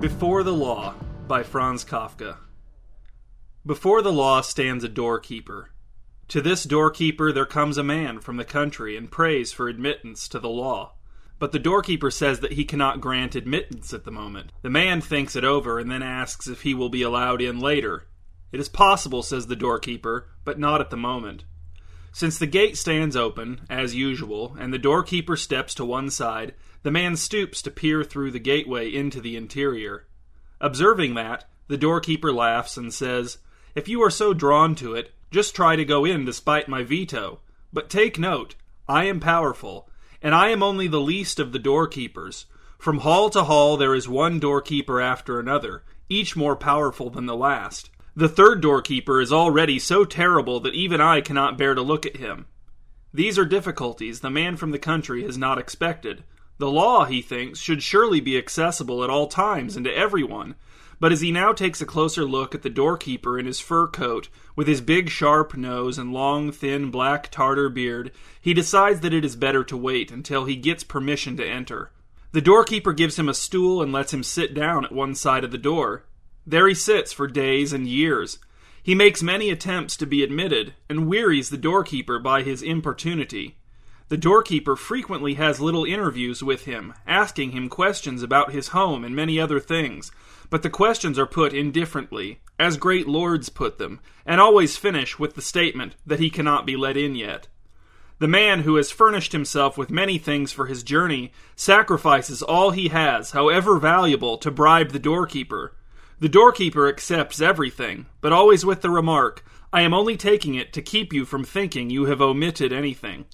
Before the Law by Franz Kafka. Before the law stands a doorkeeper. To this doorkeeper there comes a man from the country and prays for admittance to the law. But the doorkeeper says that he cannot grant admittance at the moment. The man thinks it over and then asks if he will be allowed in later. It is possible, says the doorkeeper, but not at the moment. Since the gate stands open, as usual, and the doorkeeper steps to one side, the man stoops to peer through the gateway into the interior. Observing that, the doorkeeper laughs and says, If you are so drawn to it, just try to go in despite my veto. But take note, I am powerful, and I am only the least of the doorkeepers. From hall to hall there is one doorkeeper after another, each more powerful than the last. The third doorkeeper is already so terrible that even I cannot bear to look at him. These are difficulties the man from the country has not expected. The law, he thinks, should surely be accessible at all times and to everyone. But as he now takes a closer look at the doorkeeper in his fur coat, with his big sharp nose and long, thin, black Tartar beard, he decides that it is better to wait until he gets permission to enter. The doorkeeper gives him a stool and lets him sit down at one side of the door. There he sits for days and years. He makes many attempts to be admitted, and wearies the doorkeeper by his importunity. The doorkeeper frequently has little interviews with him, asking him questions about his home and many other things, but the questions are put indifferently, as great lords put them, and always finish with the statement that he cannot be let in yet. The man who has furnished himself with many things for his journey sacrifices all he has, however valuable, to bribe the doorkeeper. The doorkeeper accepts everything, but always with the remark, I am only taking it to keep you from thinking you have omitted anything.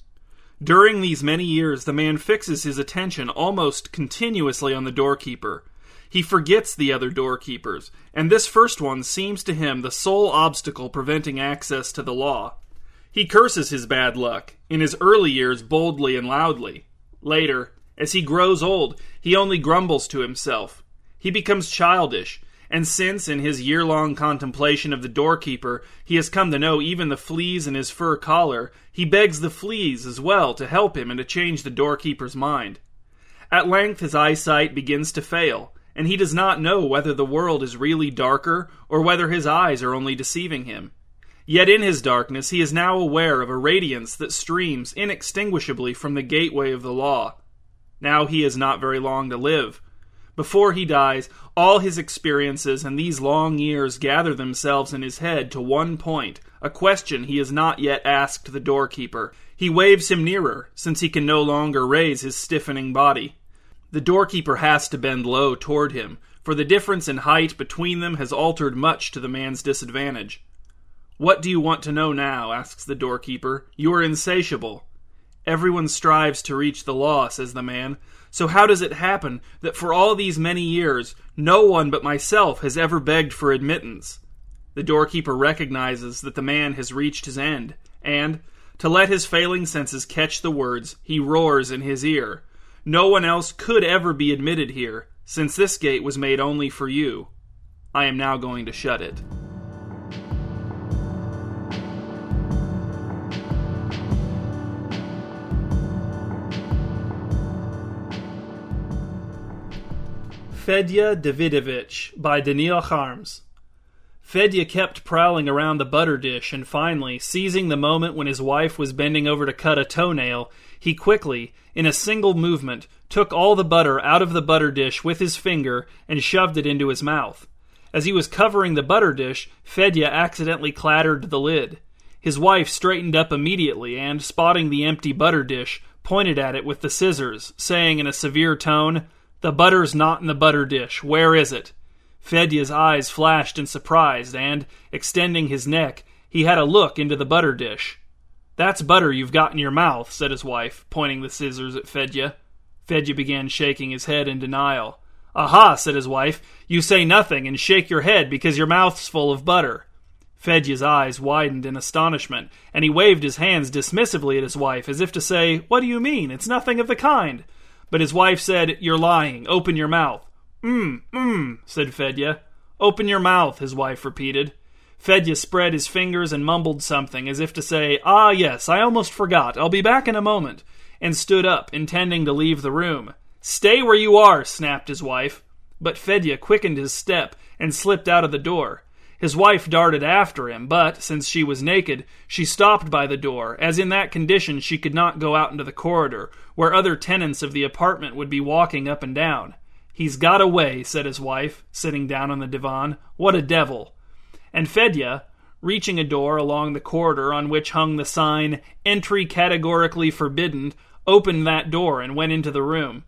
During these many years, the man fixes his attention almost continuously on the doorkeeper. He forgets the other doorkeepers, and this first one seems to him the sole obstacle preventing access to the law. He curses his bad luck, in his early years boldly and loudly. Later, as he grows old, he only grumbles to himself. He becomes childish, and since, in his year long contemplation of the doorkeeper, he has come to know even the fleas in his fur collar, he begs the fleas as well to help him and to change the doorkeeper's mind. At length his eyesight begins to fail, and he does not know whether the world is really darker or whether his eyes are only deceiving him. Yet in his darkness he is now aware of a radiance that streams inextinguishably from the gateway of the law. Now he has not very long to live. Before he dies, all his experiences and these long years gather themselves in his head to one point, a question he has not yet asked the doorkeeper. He waves him nearer, since he can no longer raise his stiffening body. The doorkeeper has to bend low toward him, for the difference in height between them has altered much to the man's disadvantage. What do you want to know now? asks the doorkeeper. You are insatiable. Everyone strives to reach the law, says the man. So how does it happen that for all these many years no one but myself has ever begged for admittance? The doorkeeper recognizes that the man has reached his end, and, to let his failing senses catch the words, he roars in his ear. No one else could ever be admitted here, since this gate was made only for you. I am now going to shut it. Fedya Davidovich by Daniil Harms. Fedya kept prowling around the butter dish, and finally, seizing the moment when his wife was bending over to cut a toenail, he quickly, in a single movement, took all the butter out of the butter dish with his finger and shoved it into his mouth. As he was covering the butter dish, Fedya accidentally clattered the lid. His wife straightened up immediately and, spotting the empty butter dish, pointed at it with the scissors, saying in a severe tone, the butter's not in the butter dish. Where is it? Fedya's eyes flashed in surprise, and, extending his neck, he had a look into the butter dish. That's butter you've got in your mouth, said his wife, pointing the scissors at Fedya. Fedya began shaking his head in denial. Aha, said his wife, you say nothing and shake your head because your mouth's full of butter. Fedya's eyes widened in astonishment, and he waved his hands dismissively at his wife, as if to say, What do you mean? It's nothing of the kind. But his wife said, You're lying. Open your mouth. Mm, mm, said Fedya. Open your mouth, his wife repeated. Fedya spread his fingers and mumbled something, as if to say, Ah, yes, I almost forgot. I'll be back in a moment, and stood up, intending to leave the room. Stay where you are, snapped his wife. but Fedya quickened his step and slipped out of the door. His wife darted after him, but, since she was naked, she stopped by the door, as in that condition she could not go out into the corridor, where other tenants of the apartment would be walking up and down. He's got away, said his wife, sitting down on the divan. What a devil! And Fedya, reaching a door along the corridor on which hung the sign, Entry Categorically Forbidden, opened that door and went into the room.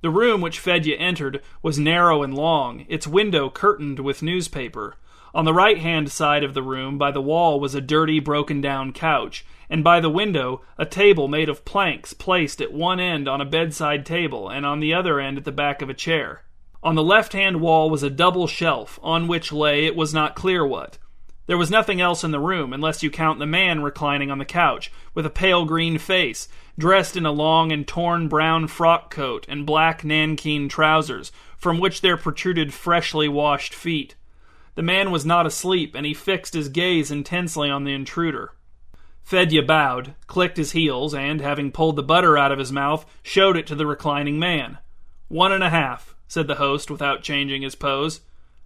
The room which Fedya entered was narrow and long, its window curtained with newspaper. On the right hand side of the room, by the wall, was a dirty, broken down couch, and by the window, a table made of planks placed at one end on a bedside table, and on the other end at the back of a chair. On the left hand wall was a double shelf, on which lay it was not clear what. There was nothing else in the room, unless you count the man reclining on the couch, with a pale green face, dressed in a long and torn brown frock coat and black nankeen trousers, from which there protruded freshly washed feet. The man was not asleep, and he fixed his gaze intensely on the intruder. Fedya bowed, clicked his heels, and, having pulled the butter out of his mouth, showed it to the reclining man. One and a half, said the host without changing his pose.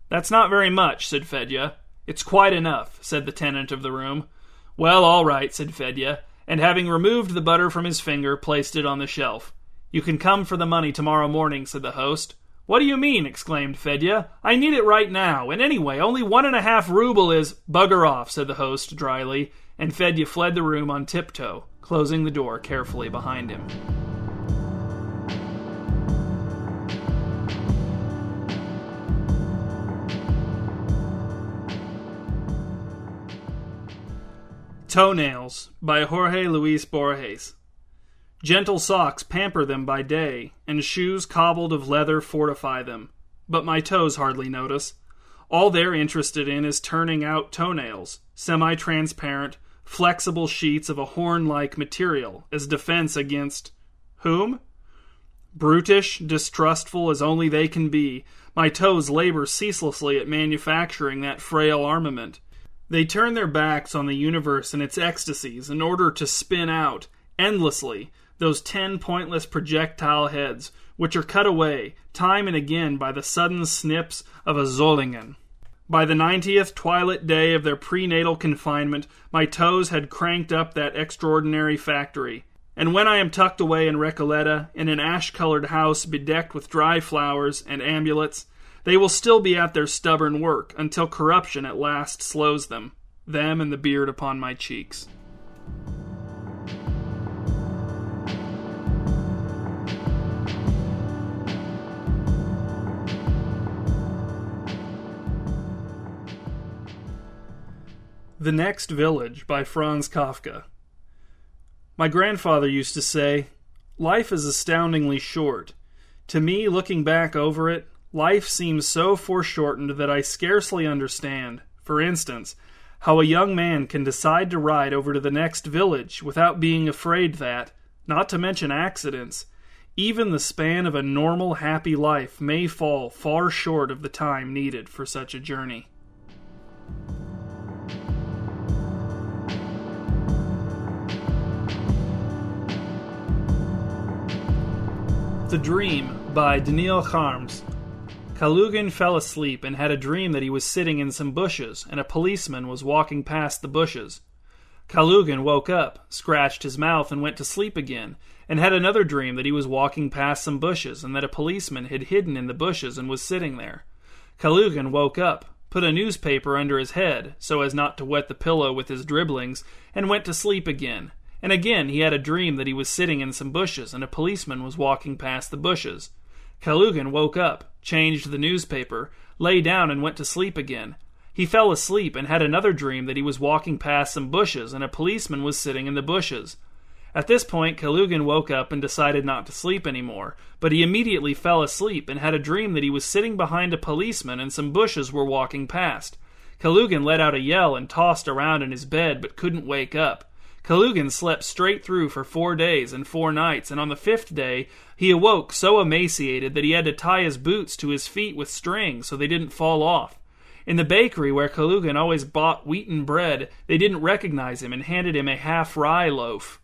That's not very much, said Fedya. It's quite enough, said the tenant of the room. Well, all right, said Fedya, and having removed the butter from his finger, placed it on the shelf. You can come for the money tomorrow morning, said the host. What do you mean? exclaimed Fedya. I need it right now, and anyway, only one and a half ruble is. Bugger off, said the host dryly, and Fedya fled the room on tiptoe, closing the door carefully behind him. Toenails by Jorge Luis Borges. Gentle socks pamper them by day, and shoes cobbled of leather fortify them. But my toes hardly notice. All they're interested in is turning out toenails, semi transparent, flexible sheets of a horn like material, as defense against. whom? Brutish, distrustful as only they can be, my toes labor ceaselessly at manufacturing that frail armament. They turn their backs on the universe and its ecstasies in order to spin out, endlessly, those ten pointless projectile heads, which are cut away, time and again, by the sudden snips of a Solingen. By the ninetieth twilight day of their prenatal confinement, my toes had cranked up that extraordinary factory. And when I am tucked away in Recoleta, in an ash colored house bedecked with dry flowers and amulets, they will still be at their stubborn work until corruption at last slows them, them and the beard upon my cheeks. The Next Village by Franz Kafka. My grandfather used to say, Life is astoundingly short. To me, looking back over it, life seems so foreshortened that I scarcely understand, for instance, how a young man can decide to ride over to the next village without being afraid that, not to mention accidents, even the span of a normal, happy life may fall far short of the time needed for such a journey. The Dream by Daniel Harms. Kalugin fell asleep and had a dream that he was sitting in some bushes and a policeman was walking past the bushes. Kalugin woke up, scratched his mouth, and went to sleep again, and had another dream that he was walking past some bushes and that a policeman had hidden in the bushes and was sitting there. Kalugin woke up, put a newspaper under his head so as not to wet the pillow with his dribblings, and went to sleep again and again he had a dream that he was sitting in some bushes and a policeman was walking past the bushes. Kalugin woke up, changed the newspaper, lay down, and went to sleep again. He fell asleep and had another dream that he was walking past some bushes and a policeman was sitting in the bushes. At this point, Kalugin woke up and decided not to sleep anymore, but he immediately fell asleep and had a dream that he was sitting behind a policeman and some bushes were walking past. Kalugin let out a yell and tossed around in his bed but couldn't wake up. Kalugin slept straight through for four days and four nights, and on the fifth day he awoke so emaciated that he had to tie his boots to his feet with strings so they didn't fall off. In the bakery where Kalugin always bought wheaten bread, they didn't recognize him and handed him a half rye loaf.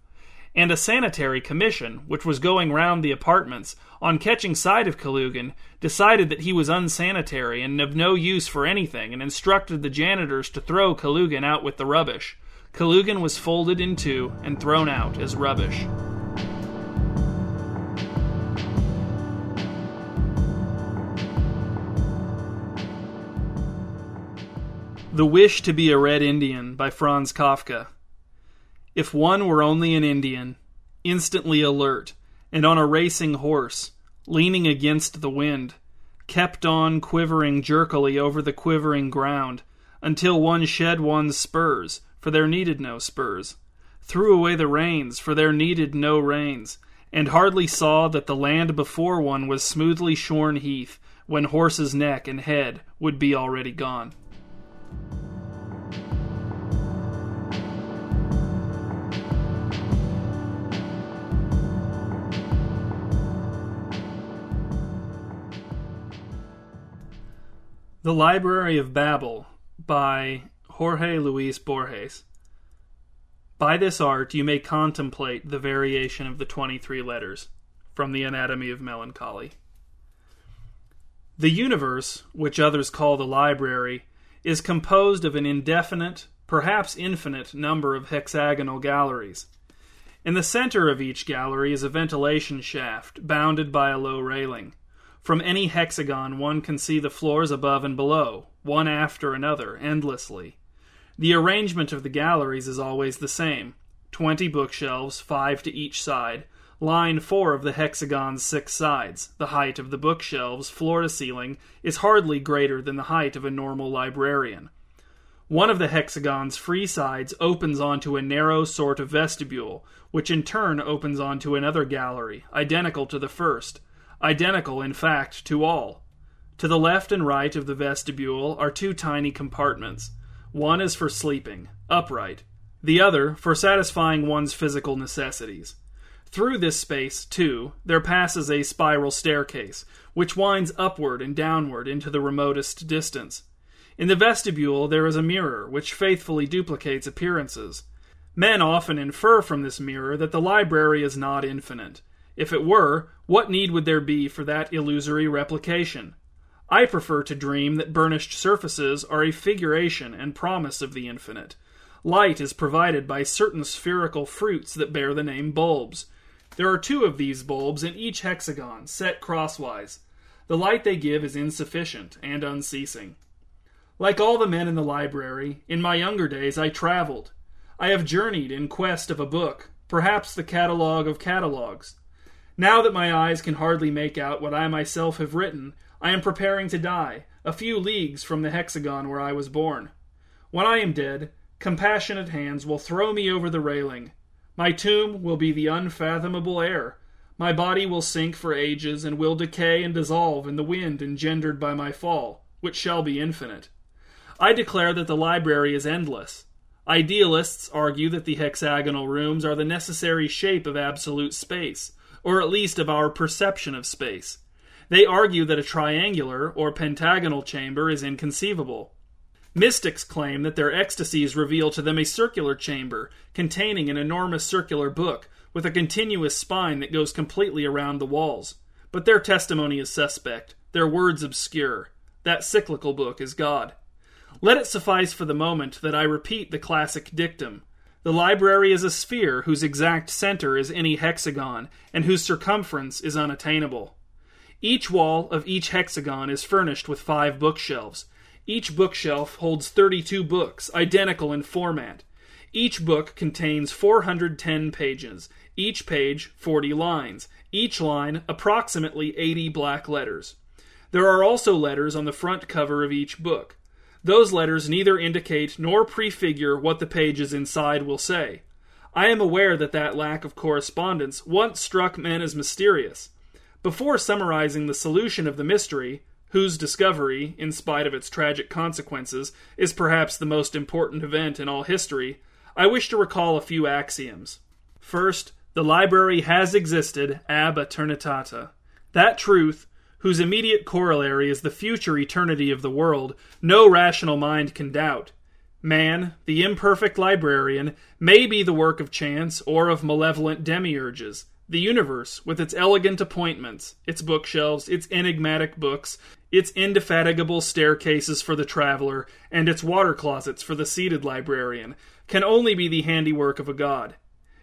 and a sanitary commission, which was going round the apartments, on catching sight of Kalugin, decided that he was unsanitary and of no use for anything, and instructed the janitors to throw Kalugin out with the rubbish. Kalugin was folded in two and thrown out as rubbish. The Wish to be a Red Indian by Franz Kafka. If one were only an Indian, instantly alert, and on a racing horse, leaning against the wind, kept on quivering jerkily over the quivering ground, until one shed one's spurs, for there needed no spurs, threw away the reins, for there needed no reins, and hardly saw that the land before one was smoothly shorn heath, when horse's neck and head would be already gone. The Library of Babel by Jorge Luis Borges. By this art you may contemplate the variation of the 23 letters from the Anatomy of Melancholy. The universe, which others call the library, is composed of an indefinite, perhaps infinite, number of hexagonal galleries. In the center of each gallery is a ventilation shaft, bounded by a low railing. From any hexagon one can see the floors above and below, one after another, endlessly. The arrangement of the galleries is always the same twenty bookshelves, five to each side, line four of the hexagon's six sides. The height of the bookshelves, floor to ceiling, is hardly greater than the height of a normal librarian. One of the hexagon's free sides opens onto a narrow sort of vestibule, which in turn opens onto another gallery, identical to the first identical, in fact, to all. To the left and right of the vestibule are two tiny compartments. One is for sleeping, upright, the other for satisfying one's physical necessities. Through this space, too, there passes a spiral staircase, which winds upward and downward into the remotest distance. In the vestibule there is a mirror, which faithfully duplicates appearances. Men often infer from this mirror that the library is not infinite. If it were, what need would there be for that illusory replication? I prefer to dream that burnished surfaces are a figuration and promise of the infinite. Light is provided by certain spherical fruits that bear the name bulbs. There are two of these bulbs in each hexagon, set crosswise. The light they give is insufficient and unceasing. Like all the men in the library, in my younger days I traveled. I have journeyed in quest of a book, perhaps the catalogue of catalogues. Now that my eyes can hardly make out what I myself have written, I am preparing to die, a few leagues from the hexagon where I was born. When I am dead, compassionate hands will throw me over the railing. My tomb will be the unfathomable air. My body will sink for ages and will decay and dissolve in the wind engendered by my fall, which shall be infinite. I declare that the library is endless. Idealists argue that the hexagonal rooms are the necessary shape of absolute space or at least of our perception of space. They argue that a triangular or pentagonal chamber is inconceivable. Mystics claim that their ecstasies reveal to them a circular chamber containing an enormous circular book with a continuous spine that goes completely around the walls. But their testimony is suspect, their words obscure. That cyclical book is God. Let it suffice for the moment that I repeat the classic dictum the library is a sphere whose exact center is any hexagon, and whose circumference is unattainable. Each wall of each hexagon is furnished with five bookshelves. Each bookshelf holds 32 books, identical in format. Each book contains 410 pages, each page 40 lines, each line approximately 80 black letters. There are also letters on the front cover of each book. Those letters neither indicate nor prefigure what the pages inside will say. I am aware that that lack of correspondence once struck men as mysterious. Before summarizing the solution of the mystery, whose discovery, in spite of its tragic consequences, is perhaps the most important event in all history, I wish to recall a few axioms. First, the library has existed ab aeternitatem. That truth, whose immediate corollary is the future eternity of the world, no rational mind can doubt. Man, the imperfect librarian, may be the work of chance or of malevolent demiurges. The universe, with its elegant appointments, its bookshelves, its enigmatic books, its indefatigable staircases for the traveler, and its water closets for the seated librarian, can only be the handiwork of a god.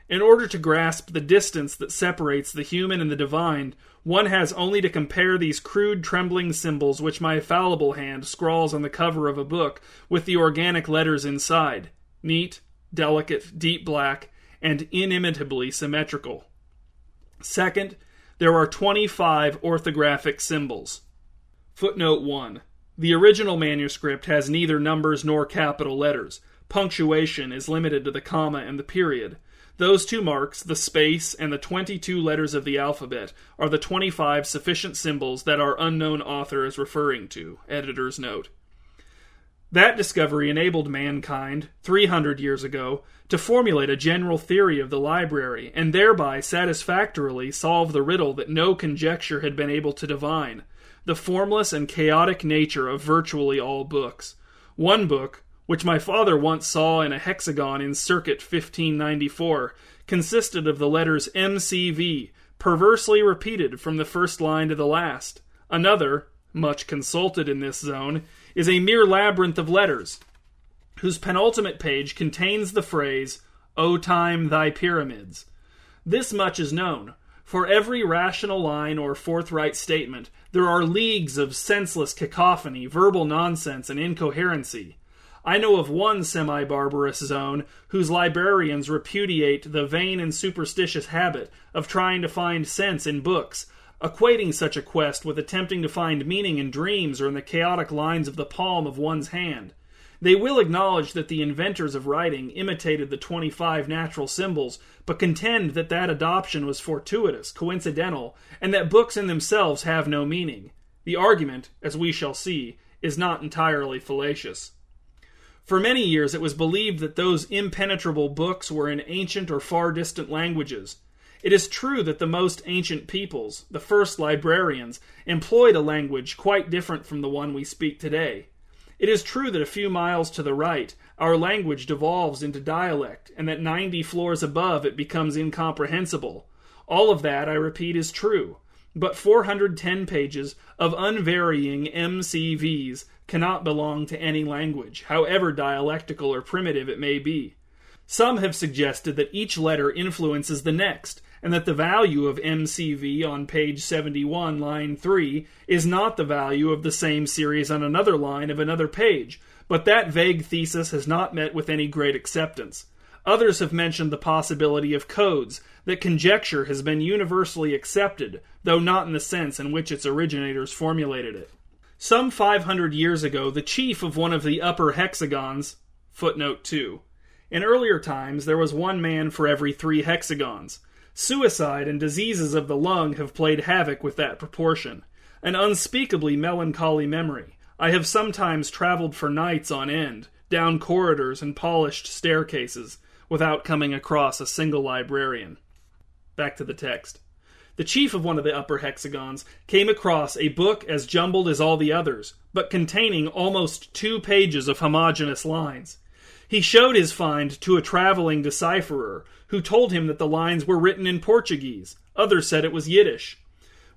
In order to grasp the distance that separates the human and the divine, one has only to compare these crude, trembling symbols which my fallible hand scrawls on the cover of a book with the organic letters inside neat, delicate, deep black, and inimitably symmetrical. Second, there are 25 orthographic symbols. Footnote 1. The original manuscript has neither numbers nor capital letters. Punctuation is limited to the comma and the period. Those two marks, the space and the 22 letters of the alphabet, are the 25 sufficient symbols that our unknown author is referring to. Editor's note. That discovery enabled mankind, 300 years ago, to formulate a general theory of the library, and thereby satisfactorily solve the riddle that no conjecture had been able to divine the formless and chaotic nature of virtually all books. One book, which my father once saw in a hexagon in Circuit 1594, consisted of the letters MCV, perversely repeated from the first line to the last. Another, much consulted in this zone, is a mere labyrinth of letters, whose penultimate page contains the phrase, O time thy pyramids. This much is known. For every rational line or forthright statement, there are leagues of senseless cacophony, verbal nonsense, and incoherency. I know of one semi barbarous zone whose librarians repudiate the vain and superstitious habit of trying to find sense in books, equating such a quest with attempting to find meaning in dreams or in the chaotic lines of the palm of one's hand. They will acknowledge that the inventors of writing imitated the 25 natural symbols, but contend that that adoption was fortuitous, coincidental, and that books in themselves have no meaning. The argument, as we shall see, is not entirely fallacious. For many years it was believed that those impenetrable books were in ancient or far distant languages. It is true that the most ancient peoples, the first librarians, employed a language quite different from the one we speak today. It is true that a few miles to the right, our language devolves into dialect, and that 90 floors above it becomes incomprehensible. All of that, I repeat, is true. But 410 pages of unvarying MCVs cannot belong to any language, however dialectical or primitive it may be. Some have suggested that each letter influences the next, and that the value of MCV on page 71, line 3, is not the value of the same series on another line of another page, but that vague thesis has not met with any great acceptance. Others have mentioned the possibility of codes, that conjecture has been universally accepted, though not in the sense in which its originators formulated it. Some 500 years ago, the chief of one of the upper hexagons, footnote 2. In earlier times, there was one man for every three hexagons. Suicide and diseases of the lung have played havoc with that proportion. An unspeakably melancholy memory. I have sometimes traveled for nights on end, down corridors and polished staircases, without coming across a single librarian. Back to the text the chief of one of the upper hexagons, came across a book as jumbled as all the others, but containing almost two pages of homogeneous lines. He showed his find to a traveling decipherer, who told him that the lines were written in Portuguese. Others said it was Yiddish.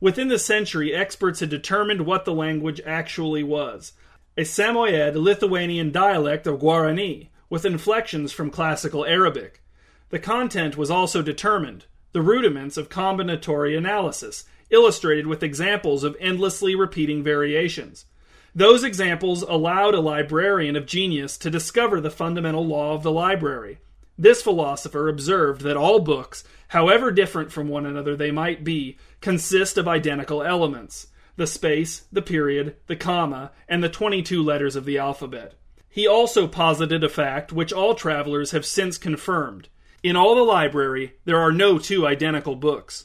Within the century, experts had determined what the language actually was a Samoyed Lithuanian dialect of Guarani, with inflections from classical Arabic. The content was also determined the rudiments of combinatory analysis, illustrated with examples of endlessly repeating variations. Those examples allowed a librarian of genius to discover the fundamental law of the library. This philosopher observed that all books, however different from one another they might be, consist of identical elements the space, the period, the comma, and the 22 letters of the alphabet. He also posited a fact which all travelers have since confirmed in all the library, there are no two identical books.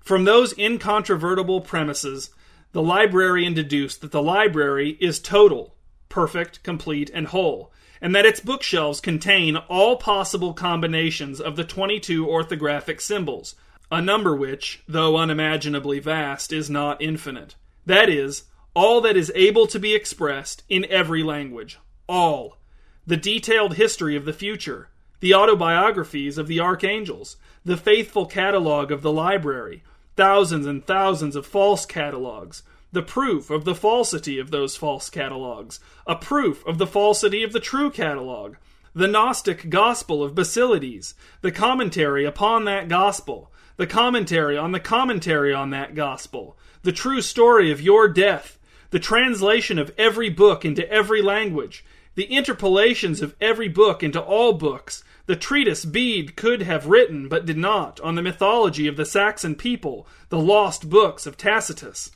From those incontrovertible premises, the librarian deduced that the library is total, perfect, complete, and whole, and that its bookshelves contain all possible combinations of the 22 orthographic symbols, a number which, though unimaginably vast, is not infinite. That is, all that is able to be expressed in every language. All. the detailed history of the future, the autobiographies of the archangels, the faithful catalog of the library, thousands and thousands of false catalogs, the proof of the falsity of those false catalogs, a proof of the falsity of the true catalog, the Gnostic Gospel of Basilides, the commentary upon that Gospel, the commentary on the commentary on that Gospel, the true story of your death, the translation of every book into every language, the interpolations of every book into all books, the treatise Bede could have written but did not on the mythology of the Saxon people, the lost books of Tacitus.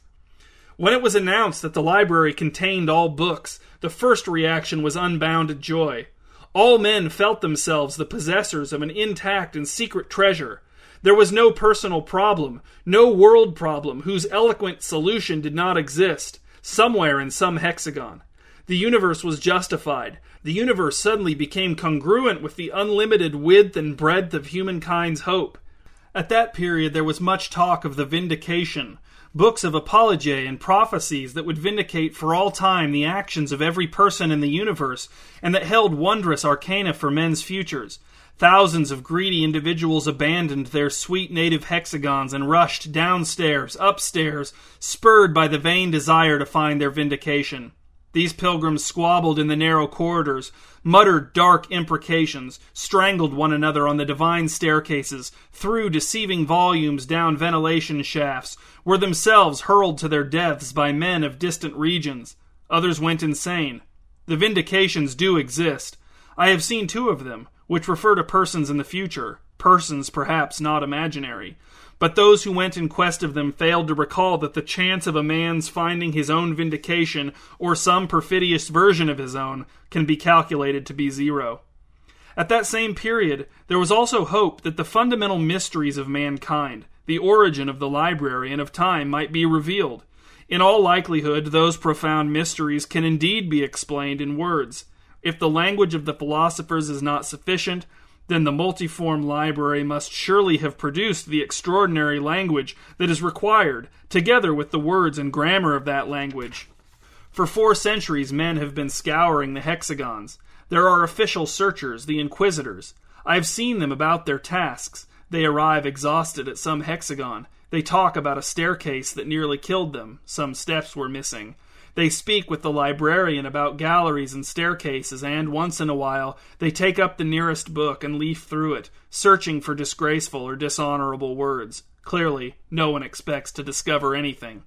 When it was announced that the library contained all books, the first reaction was unbounded joy. All men felt themselves the possessors of an intact and secret treasure. There was no personal problem, no world problem whose eloquent solution did not exist, somewhere in some hexagon. The universe was justified. The universe suddenly became congruent with the unlimited width and breadth of humankind's hope. At that period, there was much talk of the vindication, books of apology and prophecies that would vindicate for all time the actions of every person in the universe, and that held wondrous arcana for men's futures. Thousands of greedy individuals abandoned their sweet native hexagons and rushed downstairs, upstairs, spurred by the vain desire to find their vindication. These pilgrims squabbled in the narrow corridors, muttered dark imprecations, strangled one another on the divine staircases, threw deceiving volumes down ventilation shafts, were themselves hurled to their deaths by men of distant regions. Others went insane. The vindications do exist. I have seen two of them, which refer to persons in the future, persons perhaps not imaginary. But those who went in quest of them failed to recall that the chance of a man's finding his own vindication, or some perfidious version of his own, can be calculated to be zero. At that same period, there was also hope that the fundamental mysteries of mankind, the origin of the library and of time, might be revealed. In all likelihood, those profound mysteries can indeed be explained in words. If the language of the philosophers is not sufficient, then the multiform library must surely have produced the extraordinary language that is required, together with the words and grammar of that language. For four centuries, men have been scouring the hexagons. There are official searchers, the inquisitors. I have seen them about their tasks. They arrive exhausted at some hexagon. They talk about a staircase that nearly killed them. Some steps were missing. They speak with the librarian about galleries and staircases, and, once in a while, they take up the nearest book and leaf through it, searching for disgraceful or dishonorable words. Clearly, no one expects to discover anything.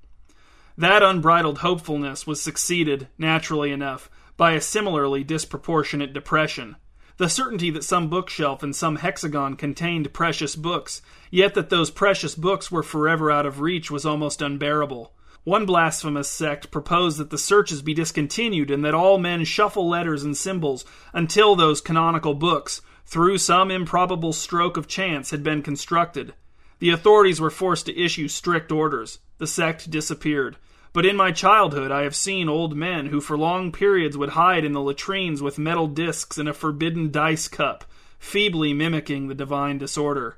That unbridled hopefulness was succeeded, naturally enough, by a similarly disproportionate depression. The certainty that some bookshelf in some hexagon contained precious books, yet that those precious books were forever out of reach, was almost unbearable. One blasphemous sect proposed that the searches be discontinued and that all men shuffle letters and symbols until those canonical books, through some improbable stroke of chance, had been constructed. The authorities were forced to issue strict orders. The sect disappeared. But in my childhood, I have seen old men who for long periods would hide in the latrines with metal discs and a forbidden dice cup, feebly mimicking the divine disorder.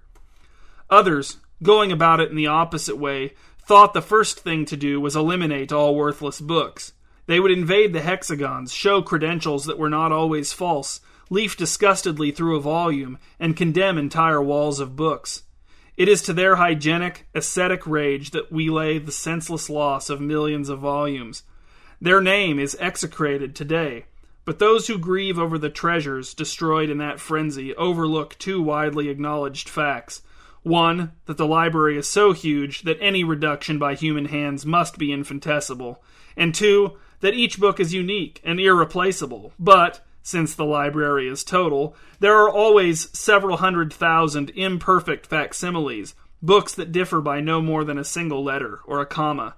Others, going about it in the opposite way, thought the first thing to do was eliminate all worthless books. They would invade the hexagons, show credentials that were not always false, leaf disgustedly through a volume, and condemn entire walls of books. It is to their hygienic, ascetic rage that we lay the senseless loss of millions of volumes. Their name is execrated today, but those who grieve over the treasures destroyed in that frenzy overlook two widely acknowledged facts one, that the library is so huge that any reduction by human hands must be infinitesimal, and two, that each book is unique and irreplaceable, but, since the library is total, there are always several hundred thousand imperfect facsimiles, books that differ by no more than a single letter or a comma.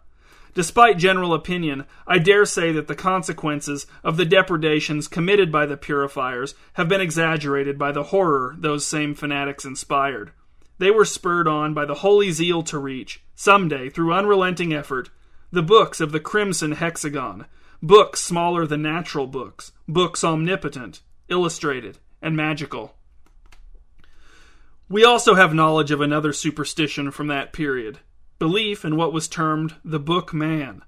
Despite general opinion, I dare say that the consequences of the depredations committed by the purifiers have been exaggerated by the horror those same fanatics inspired. They were spurred on by the holy zeal to reach, some day, through unrelenting effort, the books of the crimson hexagon, books smaller than natural books, books omnipotent, illustrated, and magical. We also have knowledge of another superstition from that period belief in what was termed the Book Man.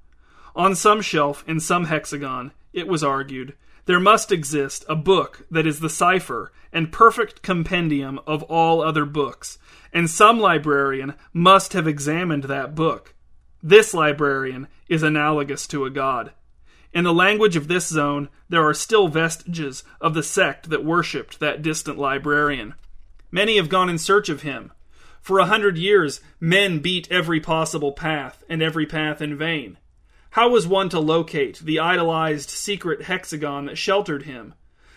On some shelf in some hexagon, it was argued, there must exist a book that is the cipher and perfect compendium of all other books, and some librarian must have examined that book. This librarian is analogous to a god. In the language of this zone, there are still vestiges of the sect that worshipped that distant librarian. Many have gone in search of him. For a hundred years, men beat every possible path, and every path in vain. How was one to locate the idolized secret hexagon that sheltered him?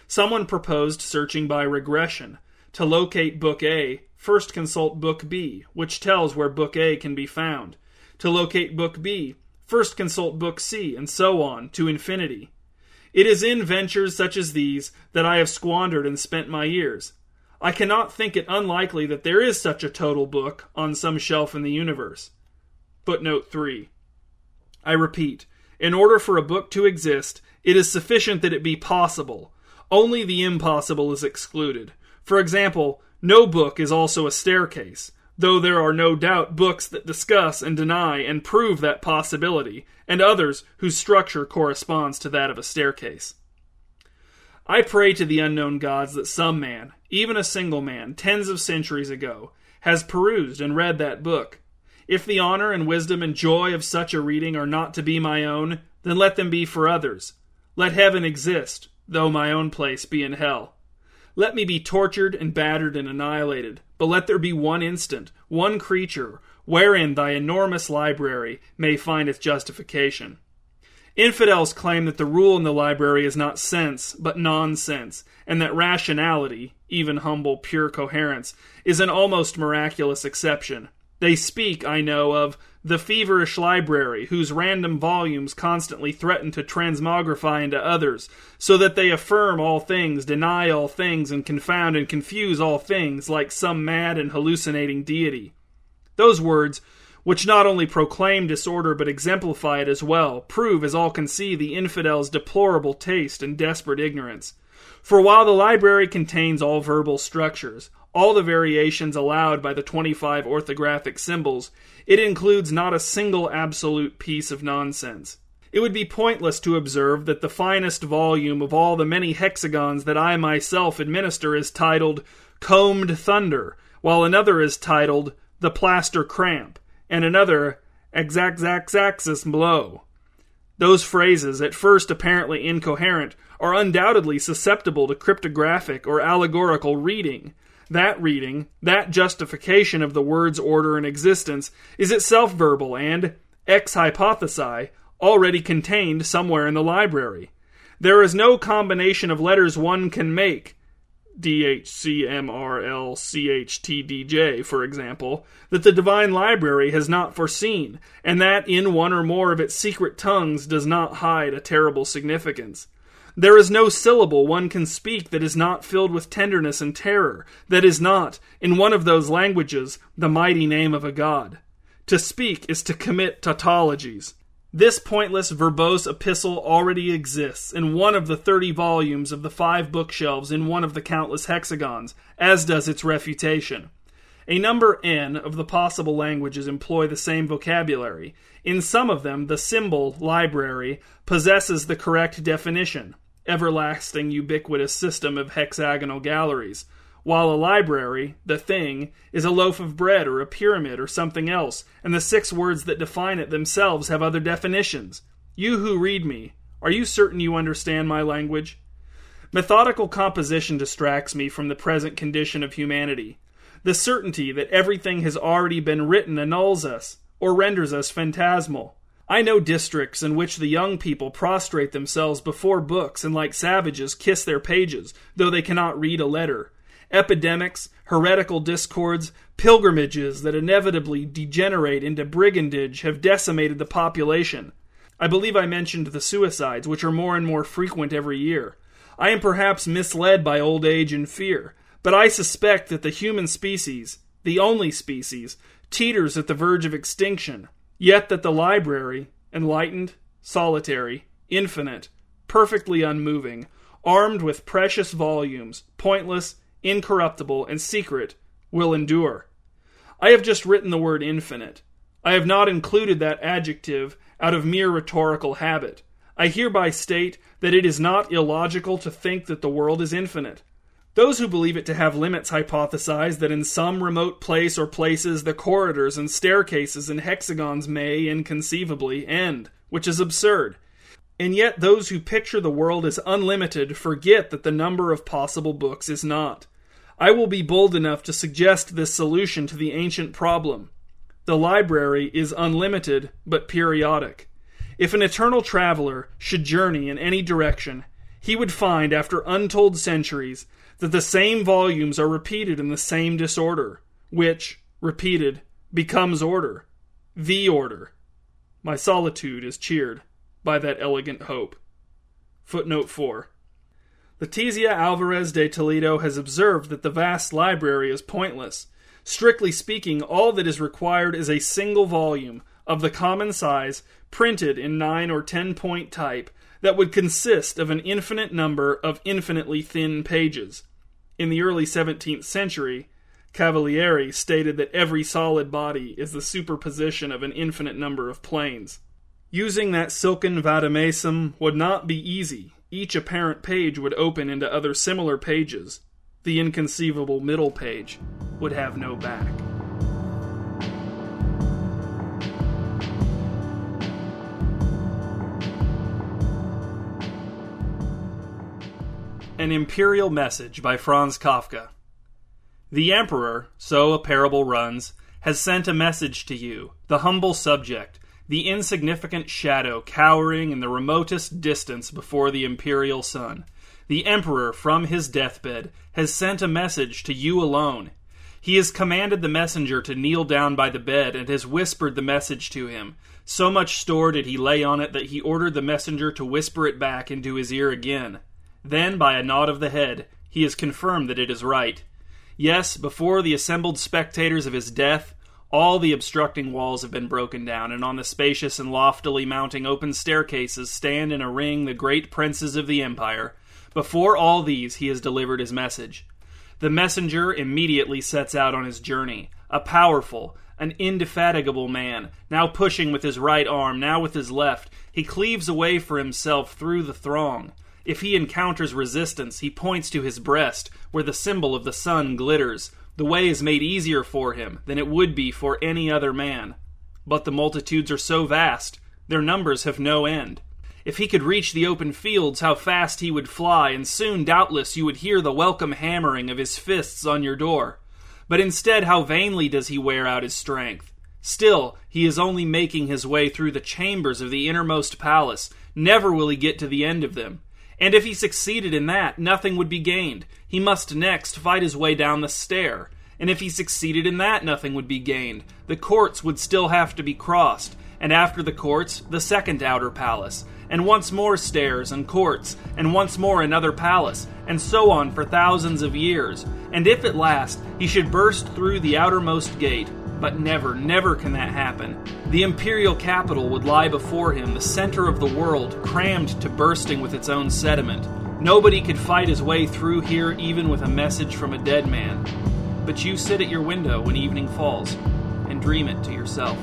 Someone proposed searching by regression. To locate Book A, first consult Book B, which tells where Book A can be found. To locate Book B, first consult Book C, and so on, to infinity. It is in ventures such as these that I have squandered and spent my years. I cannot think it unlikely that there is such a total book on some shelf in the universe. Footnote 3. I repeat, in order for a book to exist, it is sufficient that it be possible. Only the impossible is excluded. For example, no book is also a staircase, though there are no doubt books that discuss and deny and prove that possibility, and others whose structure corresponds to that of a staircase. I pray to the unknown gods that some man, even a single man, tens of centuries ago, has perused and read that book, if the honor and wisdom and joy of such a reading are not to be my own, then let them be for others. Let heaven exist, though my own place be in hell. Let me be tortured and battered and annihilated, but let there be one instant, one creature, wherein thy enormous library may find its justification. Infidels claim that the rule in the library is not sense, but nonsense, and that rationality, even humble, pure coherence, is an almost miraculous exception. They speak, I know, of the feverish library, whose random volumes constantly threaten to transmogrify into others, so that they affirm all things, deny all things, and confound and confuse all things, like some mad and hallucinating deity. Those words, which not only proclaim disorder but exemplify it as well, prove, as all can see, the infidel's deplorable taste and desperate ignorance. For while the library contains all verbal structures, all the variations allowed by the 25 orthographic symbols, it includes not a single absolute piece of nonsense. It would be pointless to observe that the finest volume of all the many hexagons that I myself administer is titled Combed Thunder, while another is titled The Plaster Cramp, and another Axaxaxas mlö. Those phrases, at first apparently incoherent, are undoubtedly susceptible to cryptographic or allegorical reading, that reading, that justification of the word's order and existence, is itself verbal and, ex hypothesi, already contained somewhere in the library. There is no combination of letters one can make, DHCMRLCHTDJ, for example, that the Divine Library has not foreseen, and that in one or more of its secret tongues does not hide a terrible significance. There is no syllable one can speak that is not filled with tenderness and terror, that is not, in one of those languages, the mighty name of a god. To speak is to commit tautologies. This pointless, verbose epistle already exists in one of the thirty volumes of the five bookshelves in one of the countless hexagons, as does its refutation. A number n of the possible languages employ the same vocabulary. In some of them, the symbol library possesses the correct definition everlasting ubiquitous system of hexagonal galleries, while a library, the thing, is a loaf of bread or a pyramid or something else, and the six words that define it themselves have other definitions. You who read me, are you certain you understand my language? Methodical composition distracts me from the present condition of humanity. The certainty that everything has already been written annuls us, or renders us phantasmal. I know districts in which the young people prostrate themselves before books and, like savages, kiss their pages, though they cannot read a letter. Epidemics, heretical discords, pilgrimages that inevitably degenerate into brigandage have decimated the population. I believe I mentioned the suicides, which are more and more frequent every year. I am perhaps misled by old age and fear, but I suspect that the human species, the only species, teeters at the verge of extinction. Yet that the library, enlightened, solitary, infinite, perfectly unmoving, armed with precious volumes, pointless, incorruptible, and secret, will endure. I have just written the word infinite. I have not included that adjective out of mere rhetorical habit. I hereby state that it is not illogical to think that the world is infinite. Those who believe it to have limits hypothesize that in some remote place or places the corridors and staircases and hexagons may, inconceivably, end, which is absurd. And yet those who picture the world as unlimited forget that the number of possible books is not. I will be bold enough to suggest this solution to the ancient problem. The library is unlimited but periodic. If an eternal traveler should journey in any direction, he would find, after untold centuries, that the same volumes are repeated in the same disorder, which, repeated, becomes order. The order. My solitude is cheered by that elegant hope. Footnote 4. Letizia Alvarez de Toledo has observed that the vast library is pointless. Strictly speaking, all that is required is a single volume, of the common size, printed in 9 or 10 point type, that would consist of an infinite number of infinitely thin pages. In the early 17th century, Cavalieri stated that every solid body is the superposition of an infinite number of planes. Using that silken vademecum would not be easy. Each apparent page would open into other similar pages. The inconceivable middle page would have no back. An Imperial Message by Franz Kafka. The Emperor, so a parable runs, has sent a message to you, the humble subject, the insignificant shadow cowering in the remotest distance before the imperial sun. The Emperor, from his deathbed, has sent a message to you alone. He has commanded the messenger to kneel down by the bed and has whispered the message to him. So much store did he lay on it that he ordered the messenger to whisper it back into his ear again. Then, by a nod of the head, he has confirmed that it is right. Yes, before the assembled spectators of his death, all the obstructing walls have been broken down, and on the spacious and loftily mounting open staircases stand in a ring the great princes of the empire. Before all these, he has delivered his message. The messenger immediately sets out on his journey, a powerful, an indefatigable man, now pushing with his right arm, now with his left. He cleaves a way for himself through the throng. If he encounters resistance, he points to his breast, where the symbol of the sun glitters. The way is made easier for him than it would be for any other man. But the multitudes are so vast, their numbers have no end. If he could reach the open fields, how fast he would fly, and soon, doubtless, you would hear the welcome hammering of his fists on your door. But instead, how vainly does he wear out his strength. Still, he is only making his way through the chambers of the innermost palace. Never will he get to the end of them. And if he succeeded in that, nothing would be gained. He must next fight his way down the stair. And if he succeeded in that, nothing would be gained. The courts would still have to be crossed. And after the courts, the second outer palace. And once more stairs and courts. And once more another palace. And so on for thousands of years. And if at last he should burst through the outermost gate, but never, never can that happen. The imperial capital would lie before him, the center of the world, crammed to bursting with its own sediment. Nobody could fight his way through here even with a message from a dead man. But you sit at your window when evening falls and dream it to yourself.